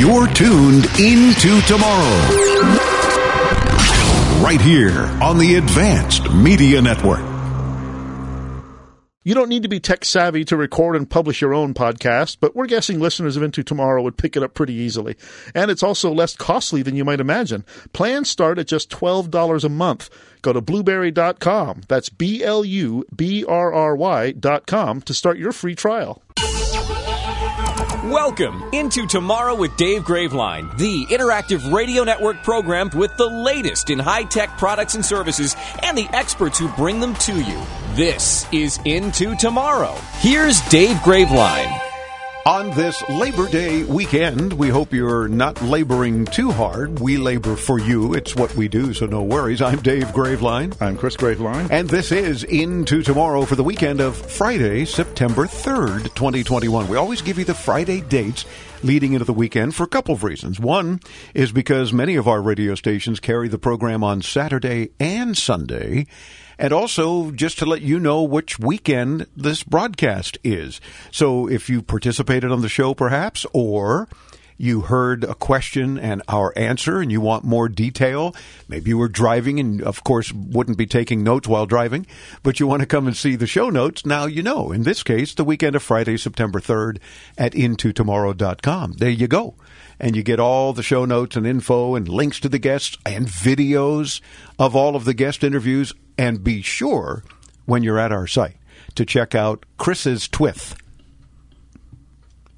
You're tuned into tomorrow. Right here on the Advanced Media Network. You don't need to be tech savvy to record and publish your own podcast, but we're guessing listeners of Into Tomorrow would pick it up pretty easily. And it's also less costly than you might imagine. Plans start at just $12 a month. Go to blubrry.com. That's B L U B R R Y.com to start your free trial. Welcome into Tomorrow with Dave Graveline, the interactive radio network program with the latest in high tech products and services and the experts who bring them to you. This is Into Tomorrow. Here's Dave Graveline. On this Labor Day weekend, we hope you're not laboring too hard. We labor for you. It's what we do, so no worries. I'm Dave Graveline. I'm Chris Graveline. And this is Into Tomorrow for the weekend of Friday, September 3rd, 2021. We always give you the Friday dates leading into the weekend for a couple of reasons. One is because many of our radio stations carry the program on Saturday and Sunday. And also, just to let you know which weekend this broadcast is. So if you participated on the show, perhaps, or you heard a question and our answer and you want more detail, maybe you were driving and, of course, wouldn't be taking notes while driving, but you want to come and see the show notes, now you know. In this case, the weekend of Friday, September 3rd at intotomorrow.com. There you go and you get all the show notes and info and links to the guests and videos of all of the guest interviews. And be sure when you're at our site to check out Chris's TWIF,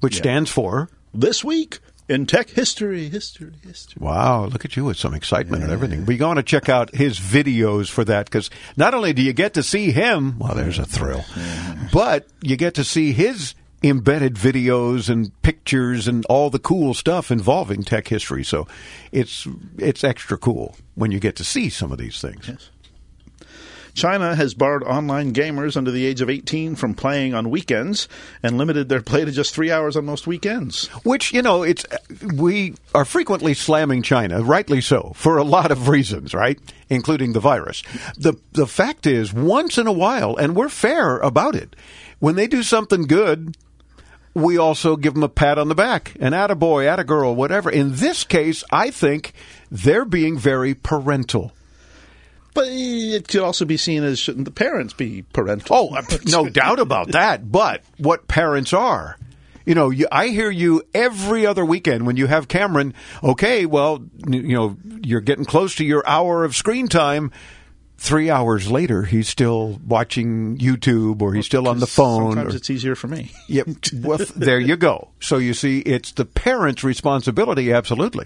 which Yeah. stands for. This week in tech history, history, history. Wow, look at you with some excitement and everything. You want to check out his videos for that because not only do you get to see him, well, there's a thrill, but you get to see his embedded videos and pictures and all the cool stuff involving tech history. So it's it's extra cool when you get to see some of these things. China has barred online gamers under the age of 18 from playing on weekends and limited their play to just three hours on most weekends. Which you know, it's we are frequently slamming China, rightly so, for a lot of reasons, right? Including the virus. the The fact is, once in a while, and we're fair about it, when they do something good. We also give them a pat on the back, an attaboy, attagirl, whatever. In this case, I think they're being very parental. But it could also be seen as shouldn't the parents be parental? Oh, uh, no doubt about that. But what parents are. You know, you, I hear you every other weekend when you have Cameron. Okay, well, you know, you're getting close to your hour of screen time. Three hours later, he's still watching YouTube or he's still on the phone. Sometimes or- it's easier for me. Yep. Well, there you go. So you see, it's the parent's responsibility, absolutely.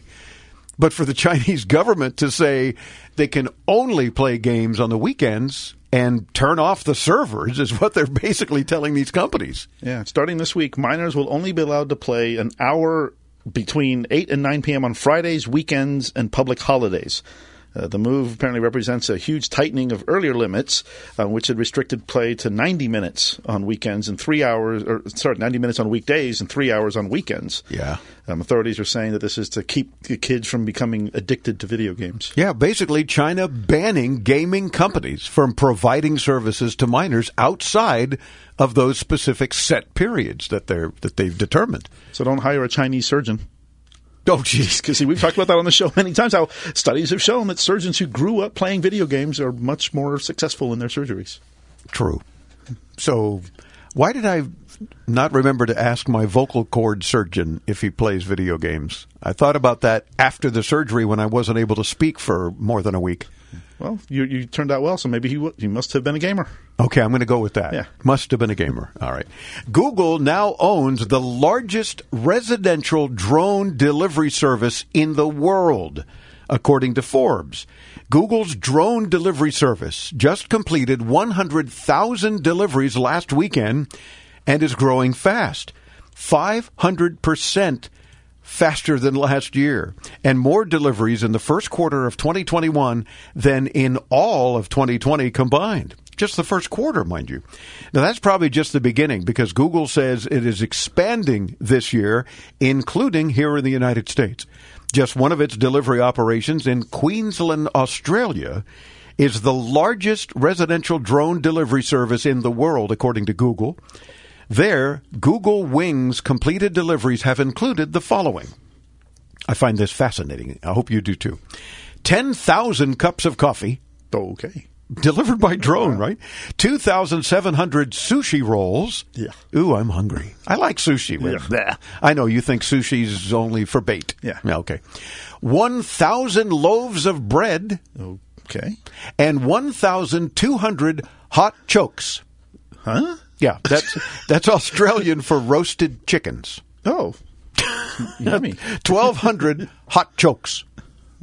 But for the Chinese government to say they can only play games on the weekends and turn off the servers is what they're basically telling these companies. Yeah, starting this week, minors will only be allowed to play an hour between 8 and 9 p.m. on Fridays, weekends, and public holidays. Uh, the move apparently represents a huge tightening of earlier limits, uh, which had restricted play to 90 minutes on weekends and three hours, or sorry, 90 minutes on weekdays and three hours on weekends. Yeah. Um, authorities are saying that this is to keep the kids from becoming addicted to video games. Yeah, basically China banning gaming companies from providing services to minors outside of those specific set periods that they're that they've determined. So don't hire a Chinese surgeon. Oh, jeez. Because see, we've talked about that on the show many times. How studies have shown that surgeons who grew up playing video games are much more successful in their surgeries. True. So, why did I not remember to ask my vocal cord surgeon if he plays video games? I thought about that after the surgery when I wasn't able to speak for more than a week. Well, you, you turned out well, so maybe he w- he must have been a gamer. Okay, I'm going to go with that. Yeah. Must have been a gamer. All right. Google now owns the largest residential drone delivery service in the world, according to Forbes. Google's drone delivery service just completed 100,000 deliveries last weekend and is growing fast. 500% faster than last year and more deliveries in the first quarter of 2021 than in all of 2020 combined. Just the first quarter, mind you. Now, that's probably just the beginning because Google says it is expanding this year, including here in the United States. Just one of its delivery operations in Queensland, Australia, is the largest residential drone delivery service in the world, according to Google. There, Google Wings completed deliveries have included the following I find this fascinating. I hope you do too. 10,000 cups of coffee Okay. delivered by drone, right? 2,700 sushi rolls. Yeah. Ooh, I'm hungry. I like sushi. Yeah. I know you think sushi's only for bait. Yeah. Yeah. Okay. 1,000 loaves of bread Okay. and 1,200 hot chokes. Huh? Yeah, that's that's Australian for roasted chickens. Oh. Yummy. 1,200 hot chokes.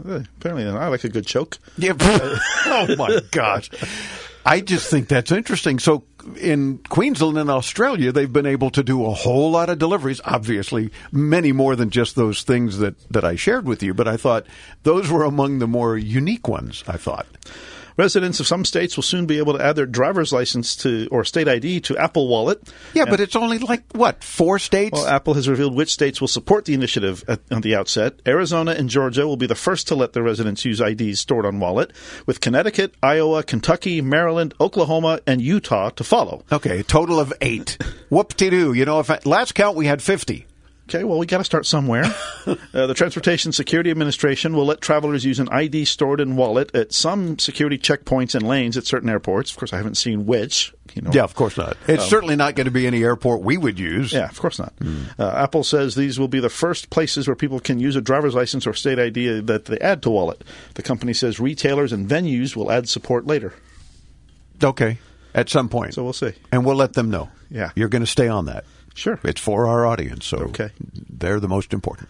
Uh, Apparently, I like a good choke. Yeah. oh my gosh. I just think that's interesting. So in Queensland and Australia, they've been able to do a whole lot of deliveries. Obviously, many more than just those things that, that I shared with you. But I thought those were among the more unique ones. I thought. Residents of some states will soon be able to add their driver's license to or state ID to Apple Wallet. Yeah, but it's only like what four states? Well, Apple has revealed which states will support the initiative at, on the outset. Arizona and Georgia will be the first to let their residents use IDs stored on Wallet, with Connecticut, Iowa, Kentucky, Maryland, Oklahoma, and Utah to follow. okay, total of eight. Whoop de doo. You know, if at last count we had fifty. Okay, well, we got to start somewhere. uh, the Transportation Security Administration will let travelers use an ID stored in wallet at some security checkpoints and lanes at certain airports. Of course, I haven't seen which. You know, Yeah, of course not. It's certainly not going to be any airport we would use. Yeah, of course not. Uh, Apple says these will be the first places where people can use a driver's license or state ID that they add to Wallet. The company says retailers and venues will add support later. Okay, at some point. So we'll see. and we'll let them know. Yeah. You're going to stay on that. Sure. It's for our audience, so Okay. they're the most important.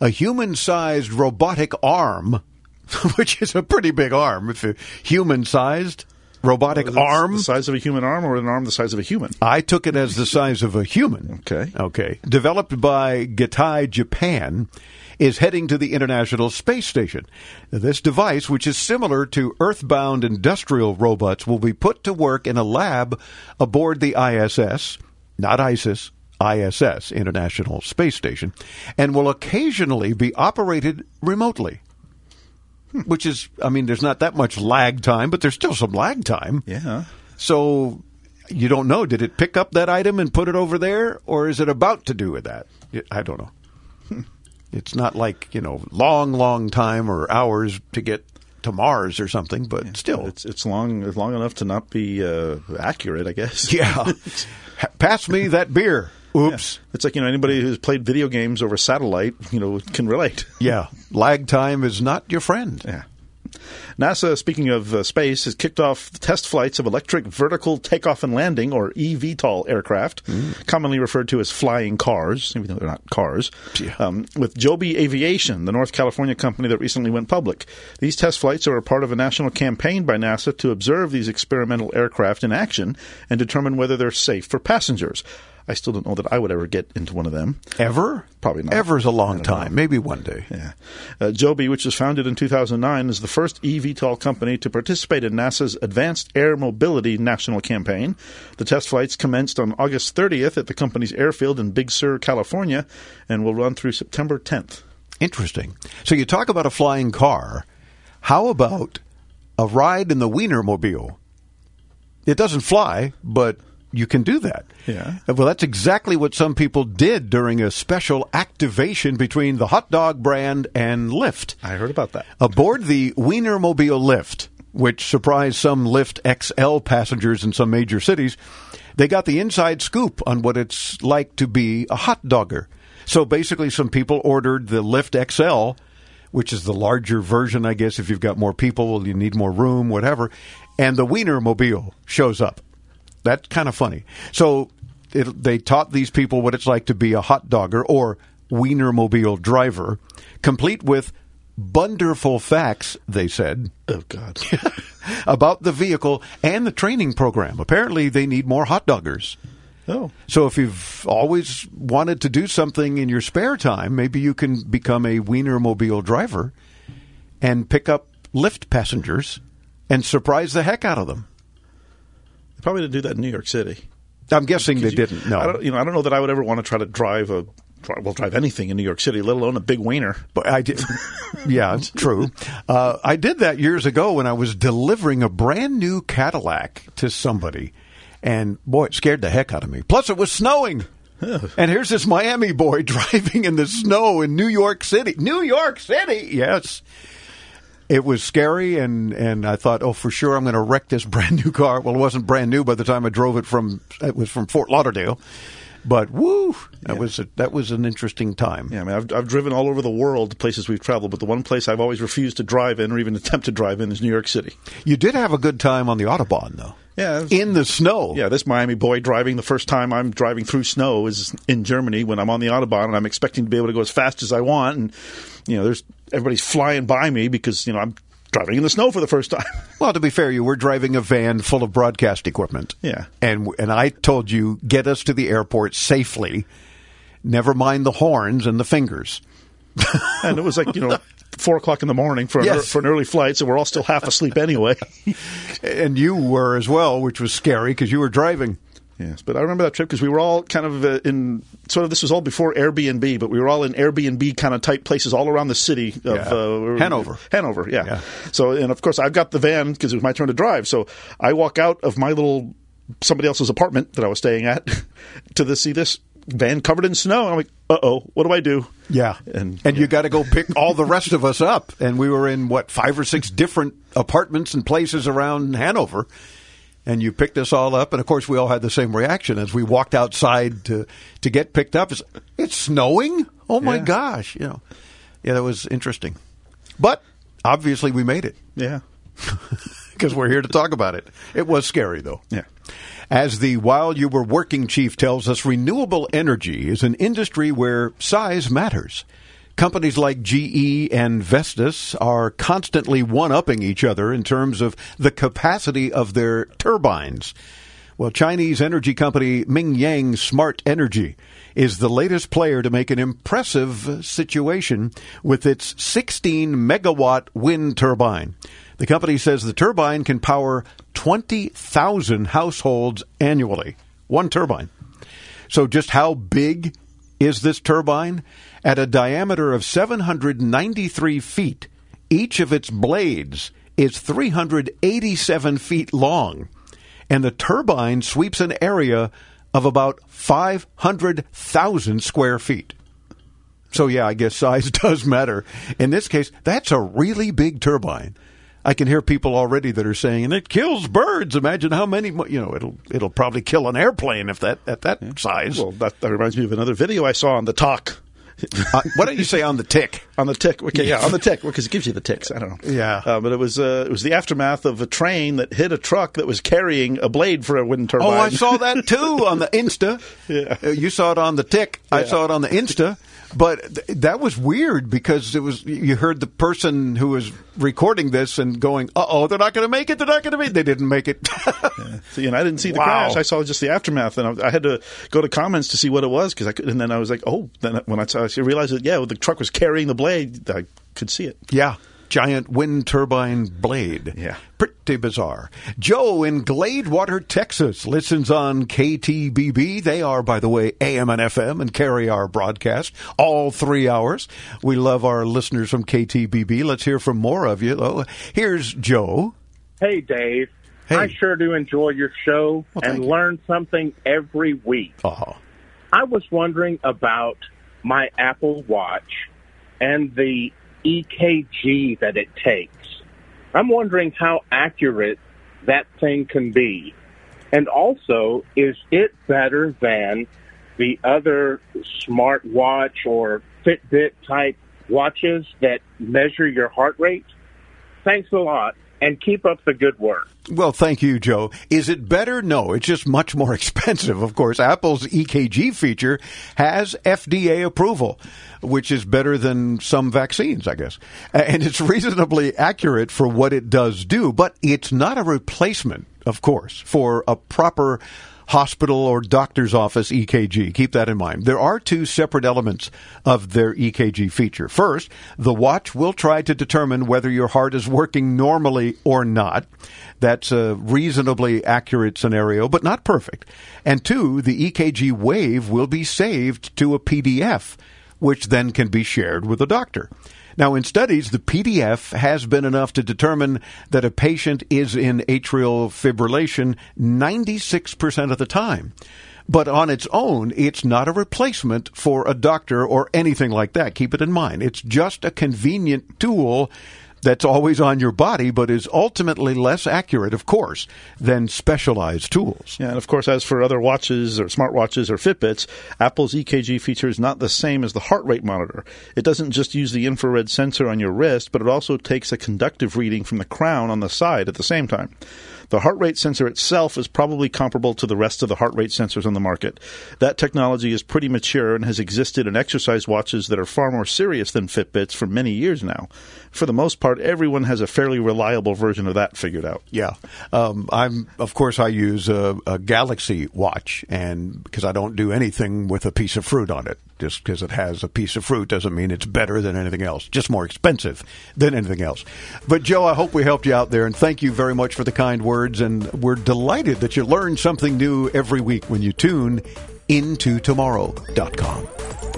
A human-sized robotic arm, which is a pretty big arm, if human-sized robotic That's arm. the size of a human arm, or an arm the size of a human. I took it as the size of a human. Okay. Okay. Developed by Gitai Japan, is heading to the International Space Station. This device, which is similar to Earthbound industrial robots, will be put to work in a lab aboard the ISS, not ISIS, ISS, International Space Station, and will occasionally be operated remotely. Which is, I mean, there's not that much lag time, but there's still some lag time. Yeah. So you don't know. Did it pick up that item and put it over there, or is it about to do with that? I don't know. It's not like you know, long, long time or hours to get to Mars or something, but still, It's it's long long enough to not be uh, accurate, I guess. yeah. Pass me that beer. Oops. It's like you know anybody who's played video games over satellite, you know, can relate. Yeah. Lag time is not your friend. Yeah. NASA, speaking of uh, space, has kicked off the test flights of electric vertical takeoff and landing, or eVTOL aircraft, commonly referred to as flying cars, even though they're not cars, Yeah. um, with Joby Aviation, the North California company that recently went public. These test flights are a part of a national campaign by NASA to observe these experimental aircraft in action and determine whether they're safe for passengers. I still don't know that I would ever get into one of them. Ever? Probably not. Ever's a long don't know. time. Maybe one day. Yeah. Uh, Joby, which was founded in 2009, is the first eVTOL company to participate in NASA's Advanced Air Mobility National Campaign. The test flights commenced on August 30th at the company's airfield in Big Sur, California, and will run through September 10th. Interesting. So you talk about a flying car. How about a ride in the Wienermobile? It doesn't fly, but you can do that. Yeah. Uh, well, that's exactly what some people did during a special activation between the hot dog brand and Lyft. I heard about that. Aboard the Wienermobile Lyft, which surprised some Lyft XL passengers in some major cities, they got the inside scoop on what it's like to be a hot dogger. So basically, some people ordered the Lyft XL, which is the larger version, I guess. If you've got more people, you need more room, whatever. And the Wienermobile shows up. That's kind of funny. So it, they taught these people what it's like to be a hot dogger or Wienermobile driver, complete with wonderful facts, they said, Oh, God. about the vehicle and the training program. Apparently, they need more hot doggers. oh. So if you've always wanted to do something in your spare time, maybe you can become a Wienermobile driver and pick up Lyft passengers and surprise the heck out of them. They probably didn't do that in New York City. I'm guessing they You- didn't. No, I don't, you know, I don't know that I would ever want to try to drive a, well, drive anything in New York City, let alone a big wiener. But I did. yeah, it's true. Uh, I did that years ago when I was delivering a brand new Cadillac to somebody, and boy, it scared the heck out of me. Plus, it was snowing. And here's this Miami boy driving in the snow in New York City. New York City, yes. It was scary, and, and I thought, oh, for sure, I'm going to wreck this brand new car. Well, it wasn't brand new by the time I drove it from. It was from Fort Lauderdale, but woo, that Yeah. was a, that was an interesting time. Yeah, I mean, I've, I've driven all over the world, places we've traveled, but the one place I've always refused to drive in or even attempt to drive in is New York City. You did have a good time on the Autobahn, though. Yeah, it's- in the snow. Yeah, this Miami boy driving the first time I'm driving through snow is in Germany when I'm on the autobahn and I'm expecting to be able to go as fast as I want, and you know, there's everybody's flying by me because you know I'm driving in the snow for the first time. Well, to be fair, you were driving a van full of broadcast equipment. Yeah. And and I told you get us to the airport safely. Never mind the horns and the fingers. and it was like you know four o'clock in the morning for an, Yes. ear- for an early flight, so we're all still half asleep anyway. And you were as well, which was scary because you were driving. Yes, but I remember that trip because we were all kind of uh, in sort of this was all before Airbnb, but we were all in Airbnb kind of type places all around the city of Yeah. uh, Hanover. Hanover, yeah. Yeah. So, and of course, I've got the van because it was my turn to drive. So I walk out of my little somebody else's apartment that I was staying at to the, see this van covered in snow. And I'm like, uh oh, what do I do? Yeah. And- and you got to go pick all the rest of us up. And we were in, what, five or six different apartments and places around Hanover. And you picked us all up. And of course, we all had the same reaction as we walked outside to, to get picked up. It's, it's snowing? Oh my Yeah. gosh. You know, yeah, that was interesting. But obviously, we made it Yeah. because we're here to talk about it. It was scary, though. Yeah. As the While You Were Working chief tells us, renewable energy is an industry where size matters. Companies like GE and Vestas are constantly one upping each other in terms of the capacity of their turbines. Well, Chinese energy company Mingyang Smart Energy is the latest player to make an impressive situation with its 16 megawatt wind turbine. The company says the turbine can power 20,000 households annually. One turbine. So, just how big is this turbine? At a diameter of 793 feet, each of its blades is 387 feet long, and the turbine sweeps an area of about 500,000 square feet. So, yeah, I guess size does matter. In this case, that's a really big turbine. I can hear people already that are saying, and it kills birds. Imagine how many, you know, it'll it'll probably kill an airplane if that at that size. Well, that, that reminds me of another video I saw on the talk. Uh, why don't you say on the tick? on the tick. Okay, yeah, on the tick because it gives you the ticks. I don't know. Yeah. uh, but it was uh, it was the aftermath of a train that hit a truck that was carrying a blade for a wind turbine. Oh, I saw that too on the Insta. Yeah. Uh, you saw it on the tick. I saw it on the Insta. But th- that was weird because it was you heard the person who was recording this and going, "Uh oh, they're not going to make it. They're not going to make." it. They didn't make it. So, you know, I didn't see the Wow. crash. I saw just the aftermath, and I, I had to go to comments to see what it was because I could. And then I was like, oh. Then when I, saw, I realized that yeah, the truck was carrying the blade. I could see it. yeah, giant wind turbine blade. Yeah. Pretty bizarre. Joe in Gladewater, Texas, listens on KTBB. They are, by the way, AM and FM and carry our broadcast all three hours. We love our listeners from KTBB. Let's hear from more of you. Oh, here's Joe. Hey, Dave. Hey. I sure do enjoy your show Well, and you. learn something every week. Oh, I was wondering about my Apple Watch and the EKG that it takes. I'm wondering how accurate that thing can be. And also, is it better than the other smartwatch or Fitbit type watches that measure your heart rate? Thanks a lot, and keep up the good work. Well, thank you, Joe. Is it better? No, it's just much more expensive. Of course, Apple's EKG feature has FDA approval, which is better than some vaccines, I guess. And it's reasonably accurate for what it does do, but it's not a replacement, of course, for a proper hospital or doctor's office EKG. Keep that in mind. There are two separate elements of their EKG feature. First, the watch will try to determine whether your heart is working normally or not. That's a reasonably accurate scenario, but not perfect. And two, the EKG wave will be saved to a PDF, which then can be shared with a doctor. Now, in studies, the PDF has been enough to determine that a patient is in atrial fibrillation 96% of the time. But on its own, it's not a replacement for a doctor or anything like that. Keep it in mind. It's just a convenient tool that's always on your body, but is ultimately less accurate, of course, than specialized tools. Yeah, and of course, as for other watches or smartwatches or Fitbits, Apple's EKG feature is not the same as the heart rate monitor. It doesn't just use the infrared sensor on your wrist, but it also takes a conductive reading from the crown on the side at the same time. The heart rate sensor itself is probably comparable to the rest of the heart rate sensors on the market. That technology is pretty mature and has existed in exercise watches that are far more serious than Fitbits for many years now. For the most part, everyone has a fairly reliable version of that figured out. Yeah, um, I'm of course I use a, a Galaxy watch, and because I don't do anything with a piece of fruit on it, just because it has a piece of fruit doesn't mean it's better than anything else. Just more expensive than anything else. But Joe, I hope we helped you out there, and thank you very much for the kind words. And we're delighted that you learn something new every week when you tune into tomorrow.com.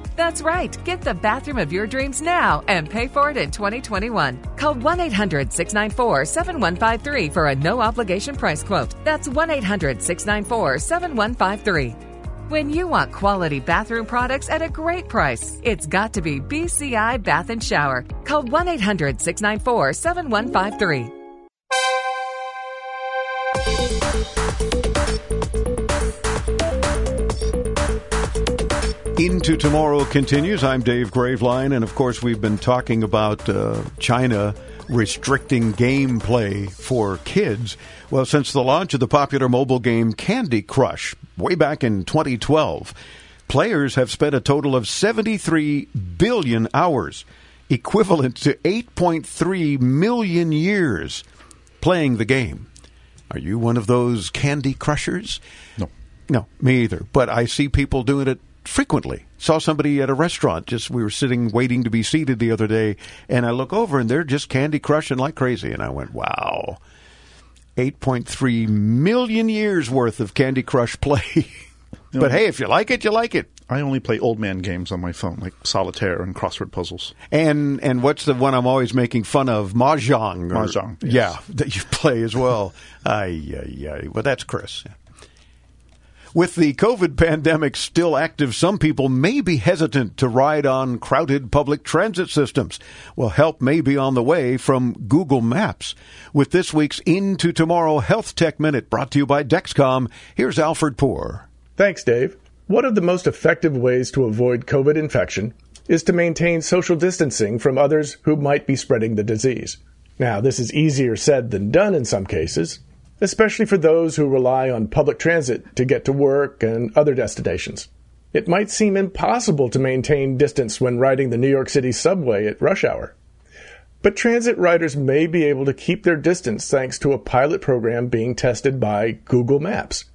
That's right. Get the bathroom of your dreams now and pay for it in 2021. Call 1 800 694 7153 for a no obligation price quote. That's 1 800 694 7153. When you want quality bathroom products at a great price, it's got to be BCI Bath and Shower. Call 1 800 694 7153. Into Tomorrow continues. I'm Dave Graveline, and of course, we've been talking about uh, China restricting gameplay for kids. Well, since the launch of the popular mobile game Candy Crush way back in 2012, players have spent a total of 73 billion hours, equivalent to 8.3 million years, playing the game. Are you one of those Candy Crushers? No. No, me either. But I see people doing it frequently. Saw somebody at a restaurant. Just we were sitting waiting to be seated the other day, and I look over and they're just Candy Crushing like crazy. And I went, "Wow, eight point three million years worth of Candy Crush play." but hey, if you like it, you like it. I only play old man games on my phone, like solitaire and crossword puzzles. And and what's the one I'm always making fun of? Mahjong. or- Mahjong, yes. Yeah, that you play as well. Ay, ay, ay. Well, that's Chris. With the COVID pandemic still active, some people may be hesitant to ride on crowded public transit systems. Well, help may be on the way from Google Maps. With this week's Into Tomorrow Health Tech Minute brought to you by Dexcom, here's Alfred Poor. Thanks, Dave. One of the most effective ways to avoid COVID infection is to maintain social distancing from others who might be spreading the disease. Now, this is easier said than done in some cases, especially for those who rely on public transit to get to work and other destinations. It might seem impossible to maintain distance when riding the New York City subway at rush hour. But transit riders may be able to keep their distance thanks to a pilot program being tested by Google Maps.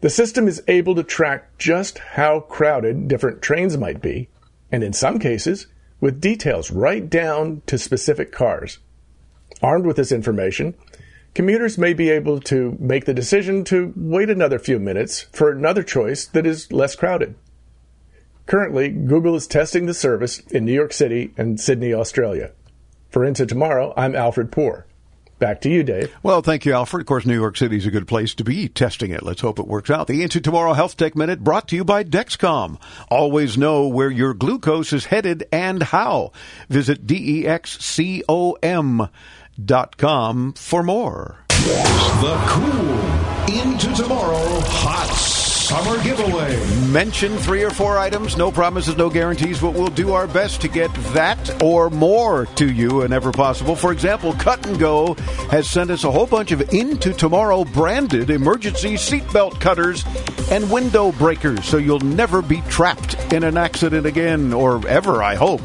The system is able to track just how crowded different trains might be, and in some cases, with details right down to specific cars. Armed with this information, commuters may be able to make the decision to wait another few minutes for another choice that is less crowded. Currently, Google is testing the service in New York City and Sydney, Australia. For Into Tomorrow, I'm Alfred Poor. Back to you, Dave. Well, thank you, Alfred. Of course, New York City is a good place to be testing it. Let's hope it works out. The Into Tomorrow Health Tech Minute brought to you by Dexcom. Always know where your glucose is headed and how. Visit dexcom com for more. The cool Into Tomorrow Hot Summer Giveaway. Mention three or four items, no promises, no guarantees, but we'll do our best to get that or more to you whenever possible. For example, Cut and Go has sent us a whole bunch of Into Tomorrow branded emergency seatbelt cutters and window breakers so you'll never be trapped in an accident again, or ever, I hope.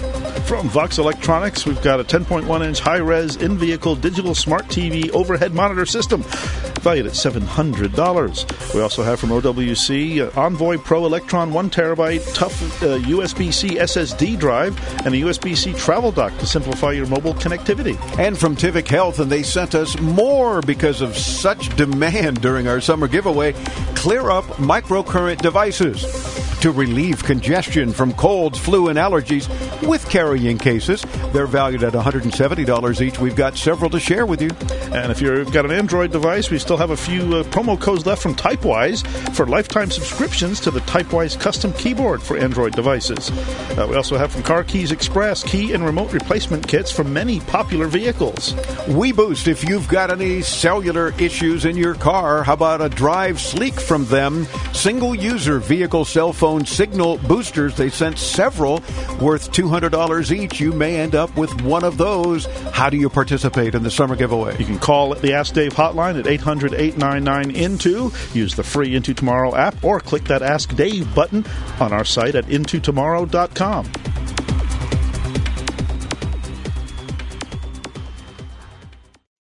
From Voxx Electronics, we've got a 10.1 inch high res in vehicle digital smart TV overhead monitor system valued at $700. We also have from OWC uh, Envoy Pro Elektron 1 terabyte tough uh, USB C SSD drive and a USB C travel dock to simplify your mobile connectivity. And from Tivic Health, and they sent us more because of such demand during our summer giveaway Clear Up microcurrent devices to relieve congestion from colds, flu, and allergies with carrying cases. They're valued at $170 each. We've got several to share with you. And if you've got an Android device, we still have a few uh, promo codes left from Typewise for lifetime subscriptions to the Typewise custom keyboard for Android devices. Uh, we also have from Car Keys Express key and remote replacement kits for many popular vehicles. We Boost, if you've got any cellular issues in your car, how about a Drive Sleek from them? Single user vehicle cell phone signal boosters. They sent several worth $200 each. You may end up with one of those. How do you participate in the summer giveaway? You can call the Ask Dave hotline at 800 899 INTO, use the free Into Tomorrow app, or click that Ask Dave button on our site at intotomorrow.com.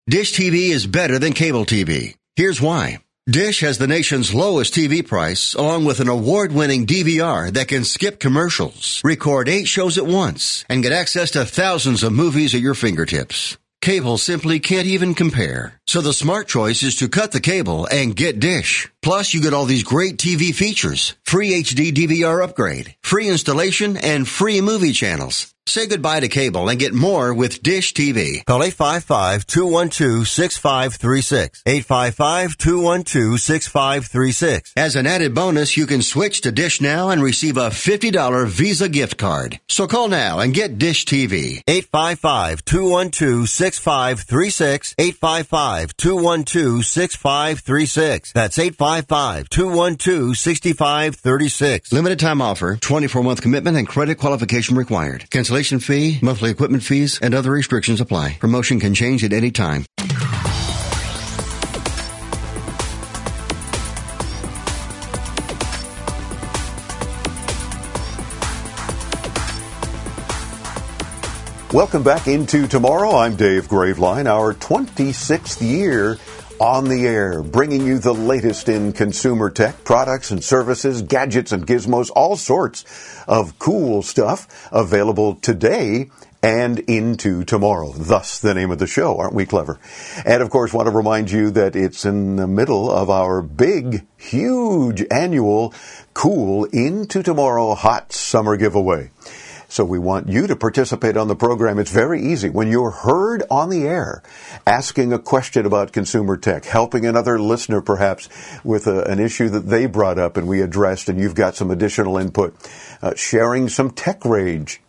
Dish TV is better than cable TV. Here's why. Dish has the nation's lowest TV price, along with an award-winning DVR that can skip commercials, record eight shows at once, and get access to thousands of movies at your fingertips. Cable simply can't even compare. So the smart choice is to cut the cable and get Dish. Plus, you get all these great TV features, free HD DVR upgrade, free installation, and free movie channels. Say goodbye to cable and get more with Dish TV. Call 855-212-6536. 855-212-6536. As an added bonus, you can switch to Dish now and receive a $50 Visa gift card. So call now and get Dish TV. 855-212-6536. 855-212-6536. That's 855-212-6536. Limited time offer, 24 month commitment and credit qualification required. Cancellation fee, monthly equipment fees, and other restrictions apply. Promotion can change at any time. Welcome back into tomorrow. I'm Dave Graveline, our 26th year on the air, bringing you the latest in consumer tech, products and services, gadgets and gizmos, all sorts of cool stuff available today and into tomorrow. Thus the name of the show. Aren't we clever? And of course, want to remind you that it's in the middle of our big, huge annual cool into tomorrow hot summer giveaway. So we want you to participate on the program. It's very easy. When you're heard on the air, asking a question about consumer tech, helping another listener perhaps with a, an issue that they brought up and we addressed and you've got some additional input, uh, sharing some tech rage,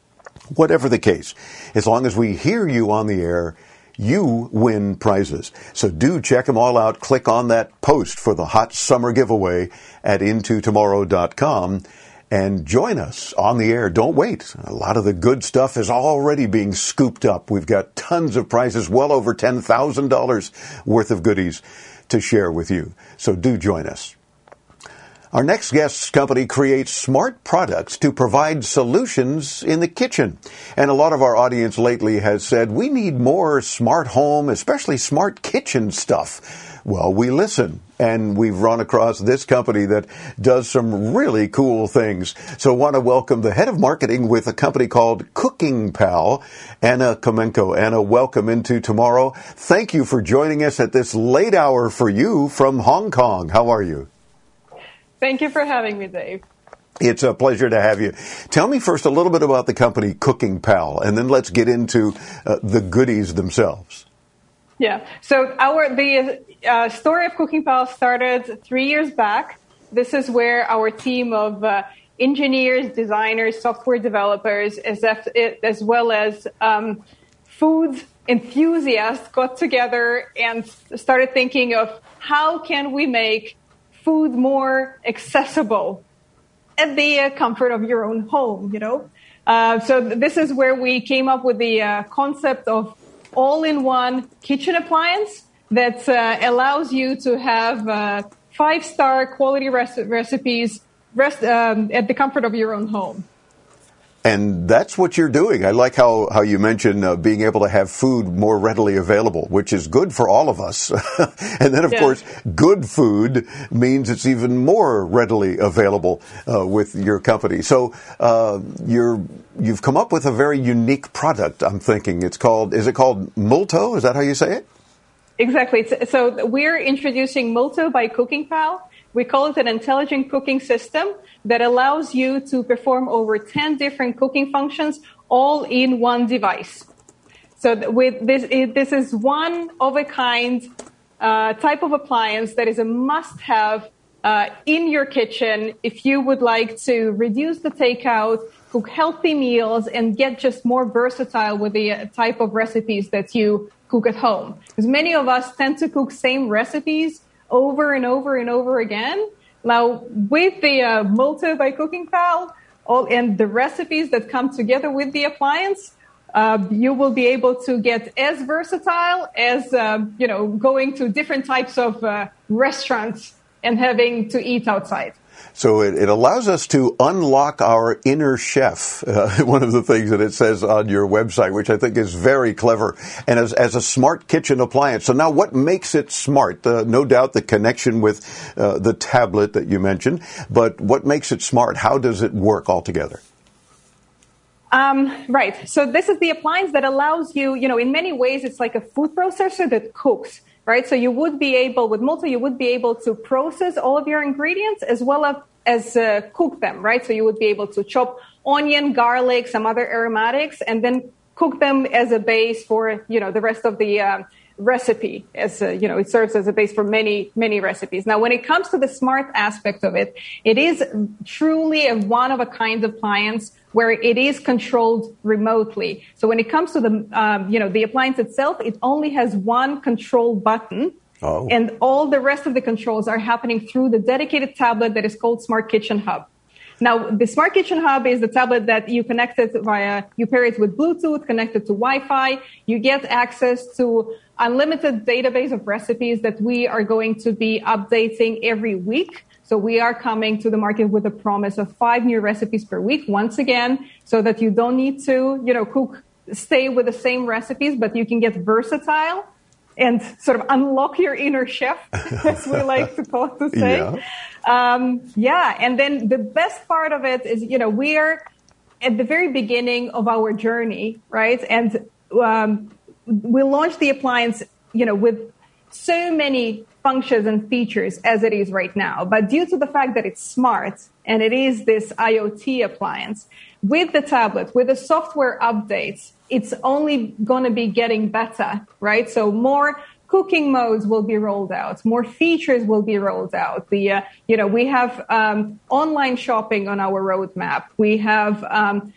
whatever the case, as long as we hear you on the air, you win prizes. So do check them all out. Click on that post for the hot summer giveaway at intotomorrow.com and join us on the air. Don't wait. A lot of the good stuff is already being scooped up. We've got tons of prizes, well over $10,000 worth of goodies to share with you. So do join us. Our next guest's company creates smart products to provide solutions in the kitchen. And a lot of our audience lately has said we need more smart home, especially smart kitchen stuff. Well, we listen and we've run across this company that does some really cool things. So I want to welcome the head of marketing with a company called Cooking Pal, Anna Komenko. Anna, welcome into tomorrow. Thank you for joining us at this late hour for you from Hong Kong. How are you? Thank you for having me, Dave. It's a pleasure to have you. Tell me first a little bit about the company Cooking Pal, and then let's get into uh, the goodies themselves. Yeah. So our the uh, story of Cooking Pal started three years back. This is where our team of uh, engineers, designers, software developers, as, as well as um, food enthusiasts got together and started thinking of how can we make food more accessible at the uh, comfort of your own home, you know. Uh, so this is where we came up with the uh, concept of all-in-one kitchen appliance that uh, allows you to have uh, five-star quality rec- recipes rest, um, at the comfort of your own home. And that's what you're doing. I like how, how you mentioned uh, being able to have food more readily available, which is good for all of us. and then, of course, good food means it's even more readily available uh, with your company. So uh, you're, you've come up with a very unique product, I'm thinking. It's called, is it called Multo? Is that how you say it? Exactly. So- we're introducing Multo by Cooking Pal. We call it an intelligent cooking system that allows you to perform over 10 different cooking functions all in one device. So with this, this is one of a kind uh, type of appliance that is a must have uh, in your kitchen if you would like to reduce the takeout, cook healthy meals, and get just more versatile with the uh, type of recipes that you cook at home. Because many of us tend to cook same recipes over and over and over again. Now, with the uh, Multo by Cooking Pal, all, and the recipes that come together with the appliance, uh, you will be able to get as versatile as um, you know going to different types of uh, restaurants and having to eat outside. So it, it allows us to unlock our inner chef. Uh, one of the things that it says on your website, which I think is very clever, and as, as a smart kitchen appliance. So now, what makes it smart? Uh, no doubt the connection with uh, the tablet that you mentioned, but what makes it smart? How does it work altogether? Um, right. So this is the appliance that allows you, you know, in many ways, it's like a food processor that cooks, right? So you would be able, with Multo, you would be able to process all of your ingredients as well as, as uh, cook them, right? So you would be able to chop onion, garlic, some other aromatics, and then cook them as a base for, you know, the rest of the um, recipe. As a, you know, it serves as a base for many, many recipes. Now, when it comes to the smart aspect of it, it is truly a one of a kind appliance where it is controlled remotely. So when it comes to the, um, you know, the appliance itself, it only has one control button. Oh. And all the rest of the controls are happening through the dedicated tablet that is called Smart Kitchen Hub. Now, the Smart Kitchen Hub is the tablet that you connect it via, you pair it with Bluetooth, connected to Wi-Fi. You get access to unlimited database of recipes that we are going to be updating every week. So we are coming to the market with a promise of five new recipes per week, once again, so that you don't need to, you know, cook, stay with the same recipes, but you can get versatile and sort of unlock your inner chef, as we like to call to say. Yeah. Um, yeah, and then the best part of it is, you know, we are at the very beginning of our journey, right? And um, we launched the appliance, you know, with so many functions and features as it is right now. But due to the fact that it's smart and it is this IoT appliance, with the tablet, with the software updates, it's only going to be getting better, right? So more cooking modes will be rolled out, more features will be rolled out. The, uh, you know, we have um, online shopping on our roadmap. We have um,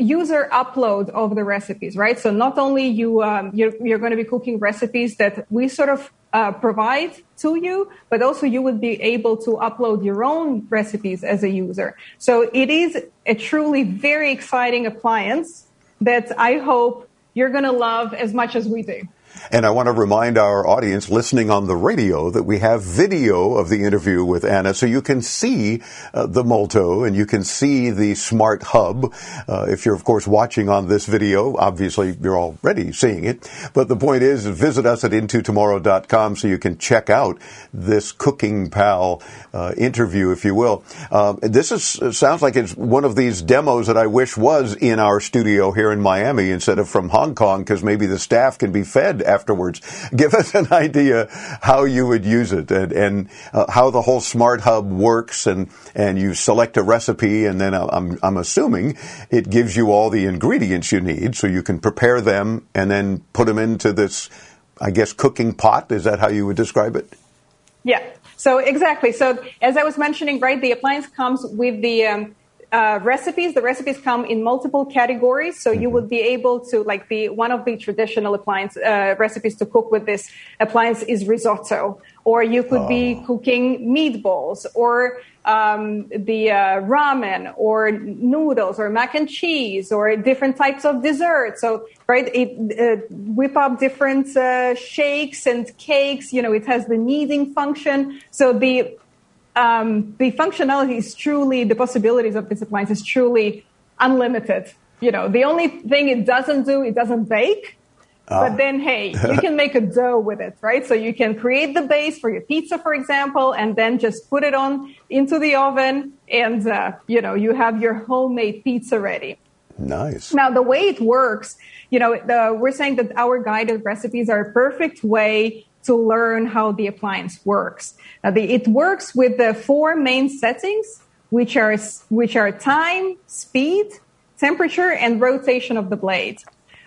user upload of the recipes, right? So not only you um, you're, you're going to be cooking recipes that we sort of uh, provide to you, but also you would be able to upload your own recipes as a user. So it is a truly very exciting appliance that I hope you're going to love as much as we do. And I want to remind our audience listening on the radio that we have video of the interview with Anna, so you can see uh, the Multo and you can see the smart hub. Uh, if you're, of course, watching on this video, obviously you're already seeing it. But the point is, visit us at intotomorrow.com so you can check out this Cooking Pal uh, interview, if you will. Um, this is sounds like it's one of these demos that I wish was in our studio here in Miami instead of from Hong Kong, because maybe the staff can be fed afterwards. Give us an idea how you would use it and, and uh, how the whole smart hub works and, and you select a recipe and then I'm, I'm assuming it gives you all the ingredients you need so you can prepare them and then put them into this, I guess, cooking pot. Is that how you would describe it? Yeah. So exactly. So as I was mentioning, right, the appliance comes with the um, uh, recipes. The recipes come in multiple categories, so you would be able to like the one of the traditional appliance uh, recipes to cook with this appliance is risotto, or you could be cooking meatballs, or um, the uh, ramen, or noodles, or mac and cheese, or different types of desserts. So right, it uh, whip up different uh, shakes and cakes. You know, it has the kneading function. So the um, the functionality is truly, the possibilities of this appliance is truly unlimited. You know, the only thing it doesn't do, it doesn't bake. But then, hey, you can make a dough with it, right? So you can create the base for your pizza, for example, and then just put it on into the oven, and uh, you know you have your homemade pizza ready. Nice. Now, the way it works, you know, the, we're saying that our guided recipes are a perfect way to learn how the appliance works. Now, the, it works with the four main settings, which are which are time, speed, temperature, and rotation of the blade.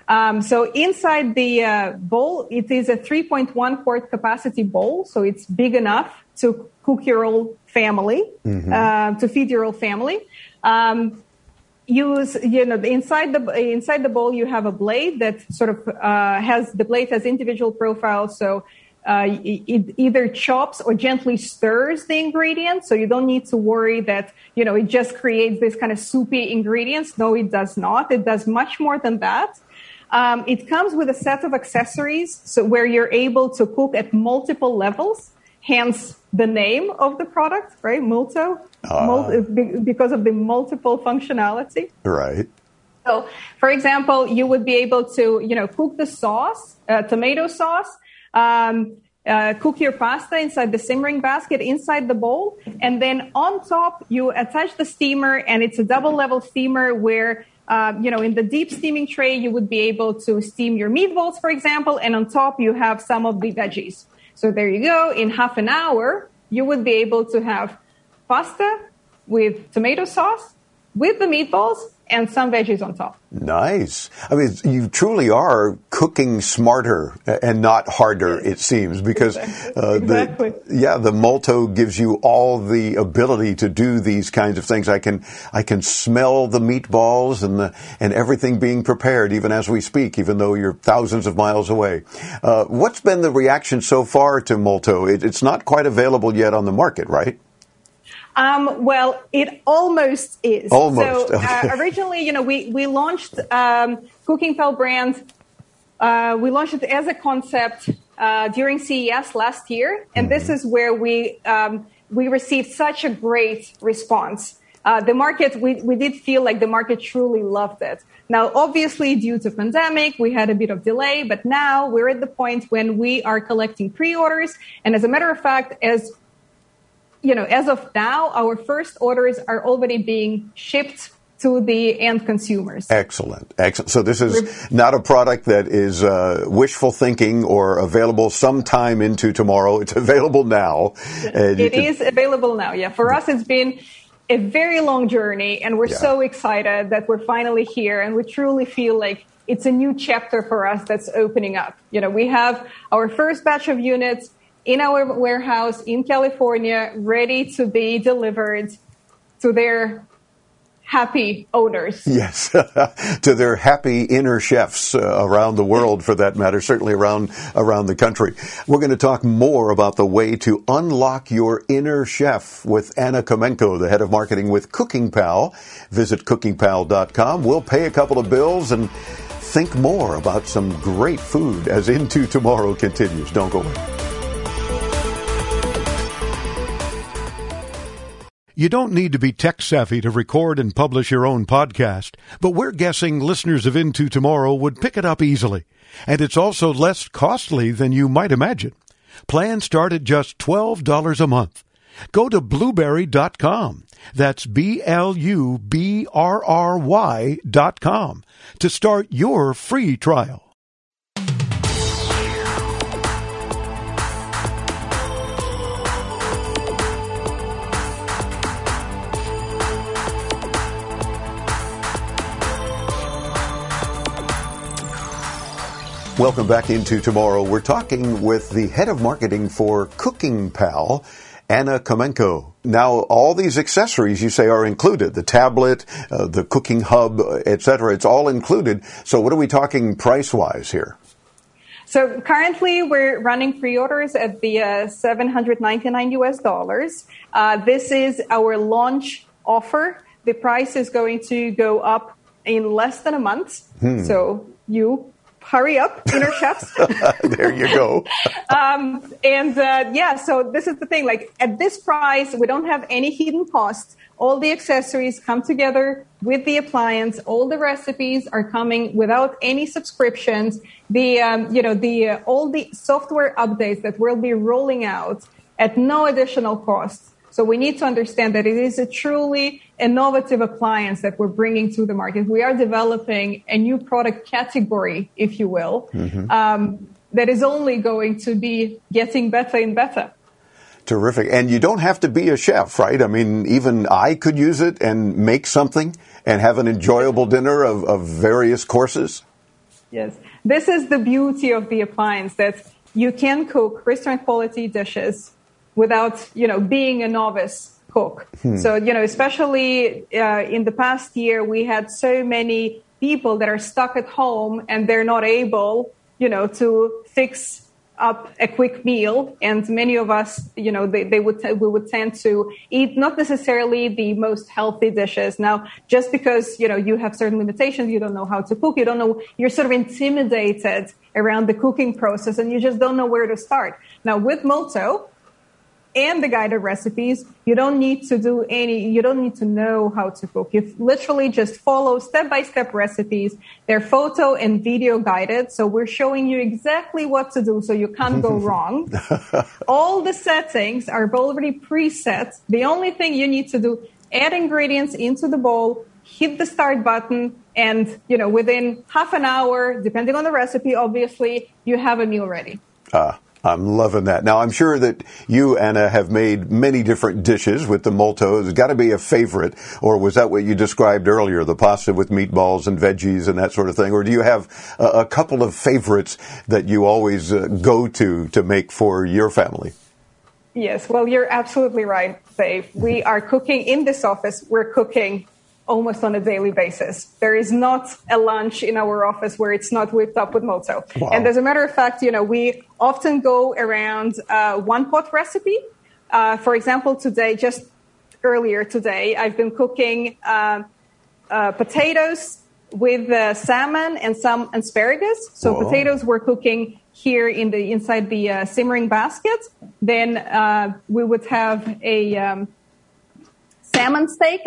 Um, so inside the uh, bowl, it is a 3.1 quart capacity bowl, so it's big enough to cook your whole family, uh, to feed your whole family. Um, use you know inside the inside the bowl you have a blade that sort of uh, has the blade has individual profiles so uh, it, it either chops or gently stirs the ingredients. So you don't need to worry that you know it just creates this kind of soupy ingredients. No it does not. It does much more than that. Um, it comes with a set of accessories so where you're able to cook at multiple levels hence the name of the product right? Multo. Mul- be- because of the multiple functionality. Right. so, for example, you would be able to, you know, cook the sauce, uh, tomato sauce, um, uh, cook your pasta inside the simmering basket inside the bowl, and then on top you attach the steamer, and it's a double level steamer where. Uh, you know, in the deep steaming tray, you would be able to steam your meatballs, for example, and on top you have some of the veggies. So there you go. In half an hour, you would be able to have pasta with tomato sauce, with the meatballs, and some veggies on top. Nice. I mean, you truly are cooking smarter and not harder, it seems, because uh, Exactly. the yeah, the Multo gives you all the ability to do these kinds of things. I can I can smell the meatballs and the and everything being prepared even as we speak, even though you're thousands of miles away. Uh, what's been the reaction so far to Multo? It, it's not quite available yet on the market, right? Um, well, it almost is. Almost, So uh, originally, you know, we we launched um, Cooking Pal brand. Uh, we launched it as a concept uh, during CES last year, and this is where we um, we received such a great response. Uh, the market, we, we did feel like the market truly loved it. Now, obviously, due to pandemic, we had a bit of delay, but now we're at the point when we are collecting pre-orders. And as a matter of fact, as you know, as of now, our first orders are already being shipped to the end consumers. Excellent, excellent. So this is not a product that is uh, wishful thinking or available sometime into tomorrow. It's available now. And It can- is available now. Yeah, for us, it's been a very long journey, and we're Yeah. so excited that we're finally here, and we truly feel like it's a new chapter for us that's opening up. You know, we have our first batch of units in our warehouse in California, ready to be delivered to their happy owners. Yes, to their happy inner chefs uh, around the world, for that matter, certainly around around the country. We're going to talk more about the way to unlock your inner chef with Anna Komenko, the head of marketing with Cooking Pal. Visit cookingpal.com. We'll pay a couple of bills and think more about some great food as Into Tomorrow continues. Don't go away. You don't need to be tech savvy to record and publish your own podcast, but we're guessing listeners of Into Tomorrow would pick it up easily. And it's also less costly than you might imagine. Plans start at just $12 a month. Go to blubrry.com. That's B L U B R R Y dot com to start your free trial. Welcome back into tomorrow. We're talking with the head of marketing for Cooking Pal, Anna Komenko. Now, all these accessories you say are included the tablet, uh, the cooking hub, etc. It's all included. So, what are we talking price wise here? So currently we're running pre-orders at the uh, 799 US dollars. Uh, this is our launch offer. The price is going to go up in less than a month. Hmm. So you hurry up, inner chefs. there you go. um, and uh, yeah, so this is the thing. Like at this price, we don't have any hidden costs all the accessories come together with the appliance. All the recipes are coming without any subscriptions. The um, you know the uh, all the software updates that we'll be rolling out at no additional cost. So we need to understand that it is a truly innovative appliance that we're bringing to the market. We are developing a new product category, if you will, mm-hmm. um, that is only going to be getting better and better. Terrific. And you don't have to be a chef, right? I mean, even I could use it and make something and have an enjoyable dinner of, of various courses. Yes. This is the beauty of the appliance that you can cook restaurant quality dishes without, you know, being a novice cook. Hmm. So, you know, especially uh, in the past year, we had so many people that are stuck at home and they're not able, you know, to fix up a quick meal and many of us you know they, they would we would tend to eat not necessarily the most healthy dishes now just because you know you have certain limitations you don't know how to cook you don't know you're sort of intimidated around the cooking process and you just don't know where to start now with Multo and the guided recipes. You don't need to do any, you don't need to know how to cook. You literally just follow step by step recipes. They're photo and video guided. So we're showing you exactly what to do so you can't go wrong. All the settings are already preset. The only thing you need to do, add ingredients into the bowl, hit the start button, and, you know, within half an hour, depending on the recipe, obviously, you have a meal ready. Ah. I'm loving that. Now, I'm sure that you, Anna, have made many different dishes with the multo. It's got to be a favorite, or was that what you described earlier, the pasta with meatballs and veggies and that sort of thing? Or do you have a, a couple of favorites that you always uh, go to to make for your family? Yes, well, you're absolutely right, Dave. We are cooking in this office. We're cooking almost on a daily basis. There is not a lunch in our office where it's not whipped up with multo. Wow. And as a matter of fact, you know, we often go around uh, one pot recipe. Uh, for example, today, just earlier today, I've been cooking uh, uh potatoes with uh, salmon and some asparagus. So Whoa. potatoes we're cooking here in the inside the uh, simmering basket. Then we would have a um, salmon steak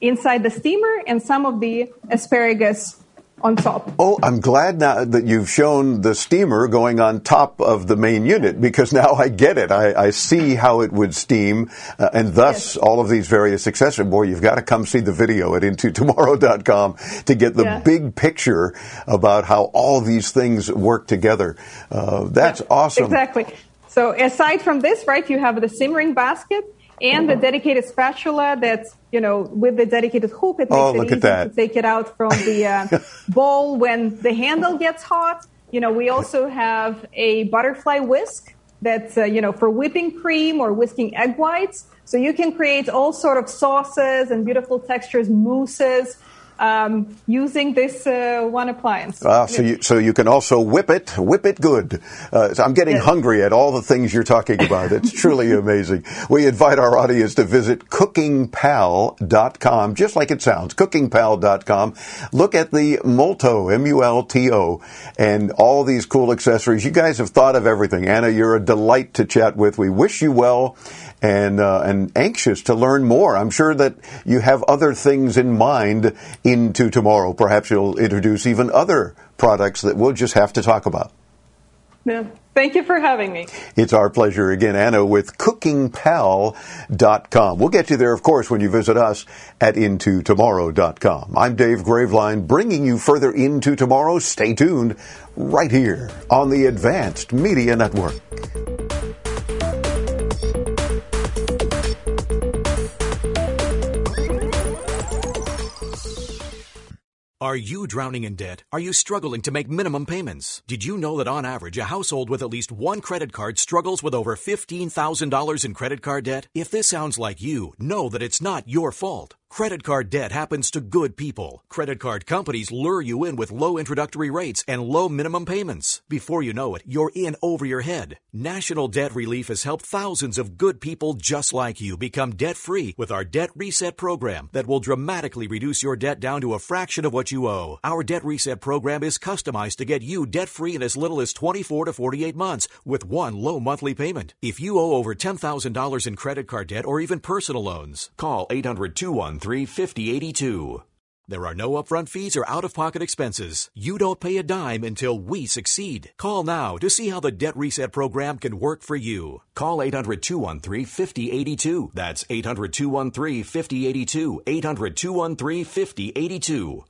inside the steamer and some of the asparagus on top. Oh, I'm glad now that you've shown the steamer going on top of the main unit because now I get it. I, I see how it would steam uh, and thus yes. all of these various accessories. Boy, you've got to come see the video at intotomorrow.com to get the yeah. big picture about how all these things work together. Uh, that's yeah, awesome. Exactly. So aside from this, right, you have the simmering basket and the dedicated spatula that's you know with the dedicated hook it makes oh, it easy to take it out from the uh, bowl when the handle gets hot. You know we also have a butterfly whisk that's uh, you know for whipping cream or whisking egg whites. So you can create all sort of sauces and beautiful textures mousses um, using this uh, one appliance. Ah, so you so you can also whip it, whip it good. Uh, so I'm getting yes. hungry at all the things you're talking about. It's truly amazing. We invite our audience to visit cookingpal.com, just like it sounds, cookingpal.com. Look at the Multo, M-U-L-T-O, and all these cool accessories. You guys have thought of everything. Anna, you're a delight to chat with. We wish you well and uh, and anxious to learn more. I'm sure that you have other things in mind into tomorrow. Perhaps you'll introduce even other products that we'll just have to talk about. Yeah. Thank you for having me. It's our pleasure again, Anna, with cookingpal.com. We'll get you there, of course, when you visit us at intotomorrow.com. I'm Dave Graveline, bringing you further into tomorrow. Stay tuned right here on the Advanced Media Network. Are you drowning in debt? Are you struggling to make minimum payments? Did you know that on average, a household with at least one credit card struggles with over $15,000 in credit card debt? If this sounds like you, know that it's not your fault. Credit card debt happens to good people. Credit card companies lure you in with low introductory rates and low minimum payments. Before you know it, you're in over your head. National Debt Relief has helped thousands of good people just like you become debt free with our Debt Reset program that will dramatically reduce your debt down to a fraction of what you owe. Our Debt Reset program is customized to get you debt free in as little as 24 to 48 months with one low monthly payment. If you owe over $10,000 in credit card debt or even personal loans, call 800 213 5082. There are no upfront fees or out of pocket expenses. You don't pay a dime until we succeed. Call now to see how the Debt Reset program can work for you. Call 800 213 5082. That's 800 213 5082. 800 213 5082.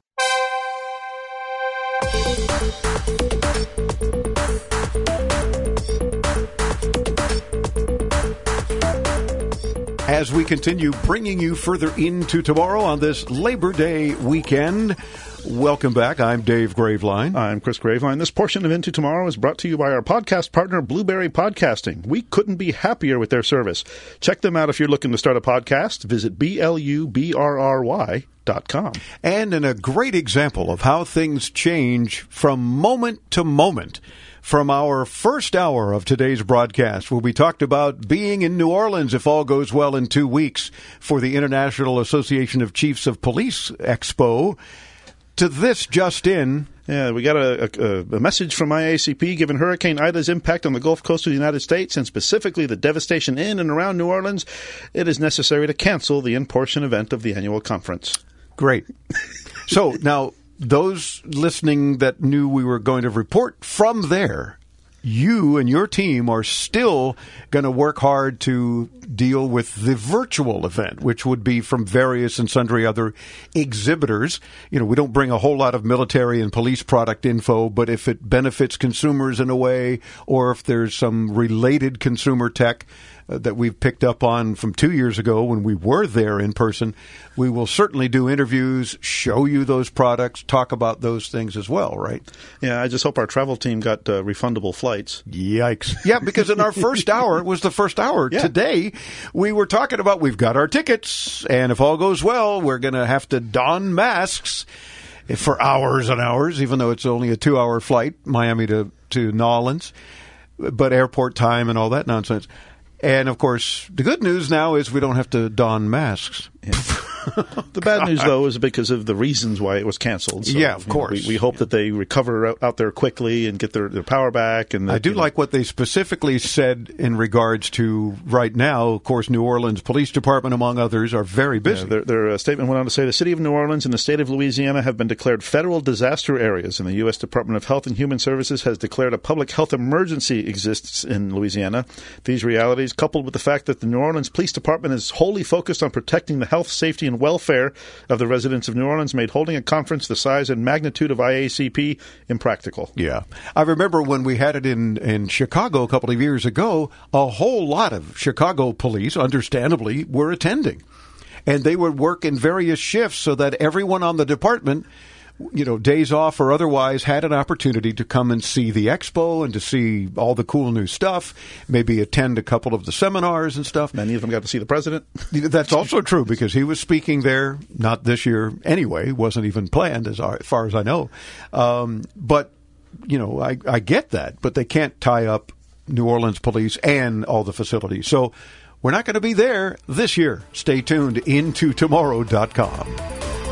As we continue bringing you further into tomorrow on this Labor Day weekend, welcome back. I'm Dave Graveline. I'm Chris Graveline. This portion of Into Tomorrow is brought to you by our podcast partner, Blubrry Podcasting. We couldn't be happier with their service. Check them out if you're looking to start a podcast. Visit B-L-U-B-R-R-Y dot com. And in a great example of how things change from moment to moment from our first hour of today's broadcast, where we talked about being in New Orleans, if all goes well, in two weeks for the International Association of Chiefs of Police Expo, to this just in. Yeah, we got a, a, a, message from IACP given Hurricane Ida's impact on the Gulf Coast of the United States and specifically the devastation in and around New Orleans. It is necessary to cancel the in portion event of the annual conference. Great. so now those listening that knew we were going to report from there, you and your team are still going to work hard to deal with the virtual event, which would be from various and sundry other exhibitors. You know, we don't bring a whole lot of military and police product info, but if it benefits consumers in a way, or if there's some related consumer tech, that we've picked up on from two years ago when we were there in person. We will certainly do interviews, show you those products, talk about those things as well, right? Yeah, I just hope our travel team got uh, refundable flights. Yikes. Yeah, because in our first hour, it was the first hour yeah. today, we were talking about we've got our tickets, and if all goes well, we're going to have to don masks for hours and hours, even though it's only a two hour flight, Miami to, to Nolens, but airport time and all that nonsense. And of course, the good news now is we don't have to don masks. Yeah. the bad news, though, is because of the reasons why it was canceled. So, yeah, of course. Know, we, we, hope that they recover out, out, there quickly and get their, their power back. And that, I do like know. what they specifically said in regards to right now. Of course, New Orleans Police Department, among others, are very busy. Yeah, their, their uh, statement went on to say the city of New Orleans and the state of Louisiana have been declared federal disaster areas, and the U.S. Department of Health and Human Services has declared a public health emergency exists in Louisiana. These realities, coupled with the fact that the New Orleans Police Department is wholly focused on protecting the health, safety, and welfare of the residents of New Orleans made holding a conference the size and magnitude of IACP impractical. Yeah. I remember when we had it in, in Chicago a couple of years ago, a whole lot of Chicago police, understandably, were attending. And they would work in various shifts so that everyone on the department you know, days off or otherwise, had an opportunity to come and see the expo and to see all the cool new stuff, maybe attend a couple of the seminars and stuff. Many of them got to see the president. That's also true because he was speaking there, not this year anyway, wasn't even planned as far as I know. Um, but, you know, I, I get that, but they can't tie up New Orleans police and all the facilities. So we're not going to be there this year. Stay tuned into tomorrow.com.